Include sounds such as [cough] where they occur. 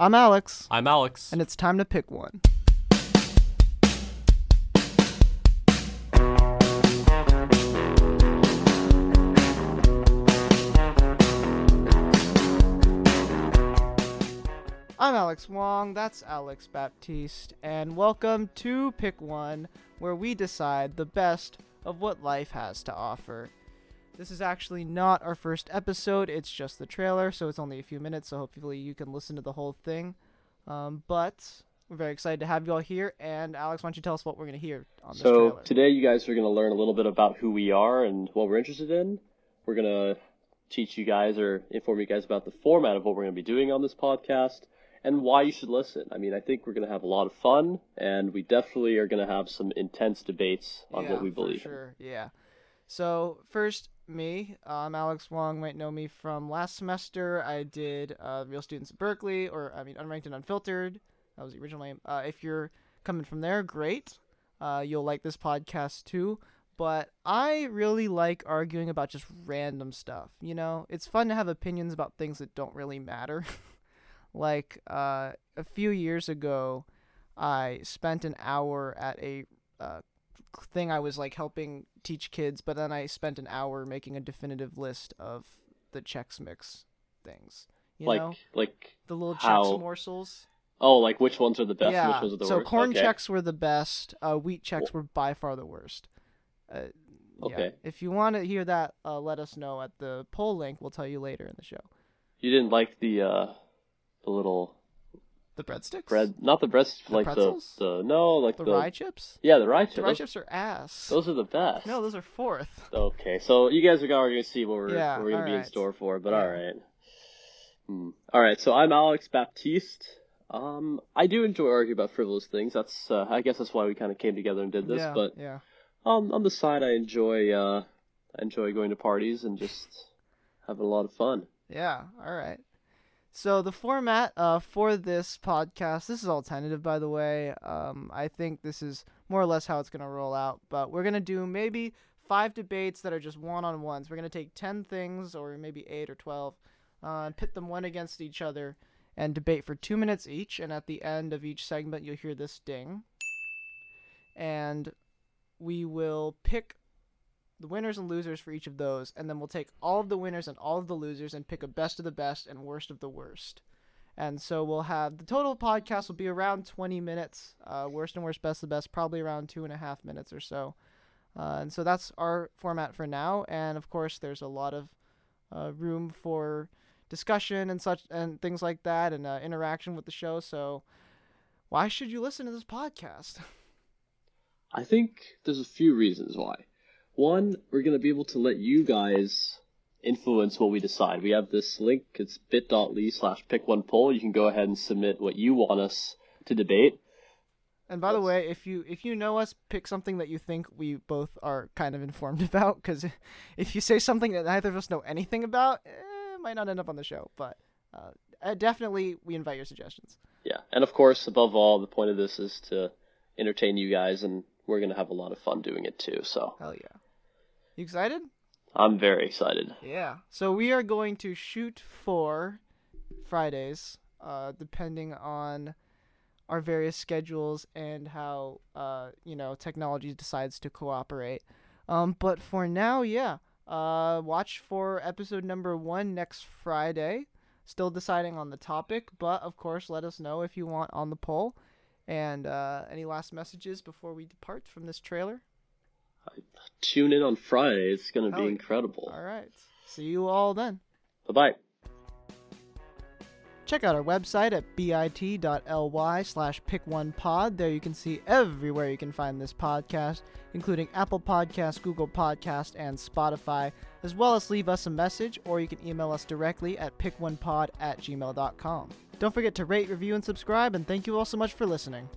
I'm Alex, I'm Alex. and it's time to pick one. I'm Alex Wong, that's Alex Baptiste, and welcome to Pick One, where we decide the best of what life has to offer. This is actually not our first episode, it's just the trailer, so it's only a few minutes, so hopefully you can listen to the whole thing. Um, but we're very excited to have you all here, and Alex, why don't you tell us what we're going to hear on this So trailer? today you guys are going to learn a little bit about who we are and what we're interested in. We're going to teach you guys or inform you guys about the format of what we're going to be doing on this podcast and why you should listen. I mean, I think we're going to have a lot of fun and we definitely are going to have some intense debates on yeah, what we believe. sure. Yeah. So first, me. I'm Alex Wong. Might know me from last semester. I did uh, Real Students at Berkeley, or I mean, Unranked and Unfiltered. That was the original name. Uh, if you're coming from there, great. Uh, you'll like this podcast too. But I really like arguing about just random stuff. You know, it's fun to have opinions about things that don't really matter. [laughs] like uh, a few years ago, I spent an hour at a uh, thing I was like helping teach kids, but then I spent an hour making a definitive list of the Chex Mix things. You like know, like the little how- Chex morsels. oh, like which ones are the best yeah. which ones are the so worst? corn okay. Chex were the best. Uh, wheat Chex were by far the worst. Uh, yeah. Okay. If you want to hear that, uh, let us know at the poll link. We'll tell you later in the show. You didn't like the uh the little The breadsticks. bread, not the bread, The like the pretzels? the no, like The, the, rye chips. Yeah, the rye chips. The rye those, chips are ass. those are the best. no, those are fourth. Okay, so you guys are already to see what we're, Yeah, what we're to be in store for, but Yeah. all right. Hmm. All right, so I'm Alex Baptiste. Um, I do enjoy arguing about frivolous things. That's uh, I guess that's why we kind of came together and did this. yeah. But yeah. um, on the side, I enjoy uh, I enjoy going to parties and just having a lot of fun. Yeah, all right. So the format uh, for this podcast, this is all tentative, by the way. Um, I think this is more or less how it's gonna roll out, but we're gonna do maybe five debates that are just one-on-ones. We're gonna take ten things, or maybe eight or twelve, uh, and pit them one against each other, and debate for two minutes each. And at the end of each segment, you'll hear this ding, and we will pick the winners and losers for each of those, and then we'll take all of the winners and all of the losers and pick a best of the best and worst of the worst. And so we'll have the total podcast will be around 20 minutes. Uh, worst and worst, best of the best, probably around two and a half minutes or so. Uh, and so that's our format for now. And of course, there's a lot of uh, room for discussion and such and things like that, and uh, interaction with the show. So why should you listen to this podcast? [laughs] I think there's a few reasons why. One, we're going to be able to let you guys influence what we decide. We have this link. It's bit.ly slash pick one poll. You can go ahead and submit what you want us to debate. And by the way, if you if you know us, pick something that you think we both are kind of informed [laughs] about. Because [laughs] if you say something that neither of us know anything about, eh, it might not end up on the show. But uh, uh, definitely, we invite your suggestions. Yeah, and of course, above all, the point of this is to entertain you guys, and we're gonna have a lot of fun doing it too. So Hell yeah! You excited? I'm very excited. Yeah. So we are going to shoot for Fridays, uh, depending on our various schedules and how uh, you know technology decides to cooperate. Um, but for now, yeah. Uh, watch for episode number one next Friday. Still deciding on the topic, but of course, let us know if you want on the poll. And uh, any last messages before we depart from this trailer? Tune in on Friday. It's gonna be yeah. incredible. All right. See you all then. Bye bye. Check out our website at bit.ly slash pick1pod. There you can see everywhere you can find this podcast, including Apple Podcasts, Google Podcast, and Spotify, as well as leave us a message, or you can email us directly at pick1pod at gmail.com. Don't forget to rate, review, and subscribe, and thank you all so much for listening.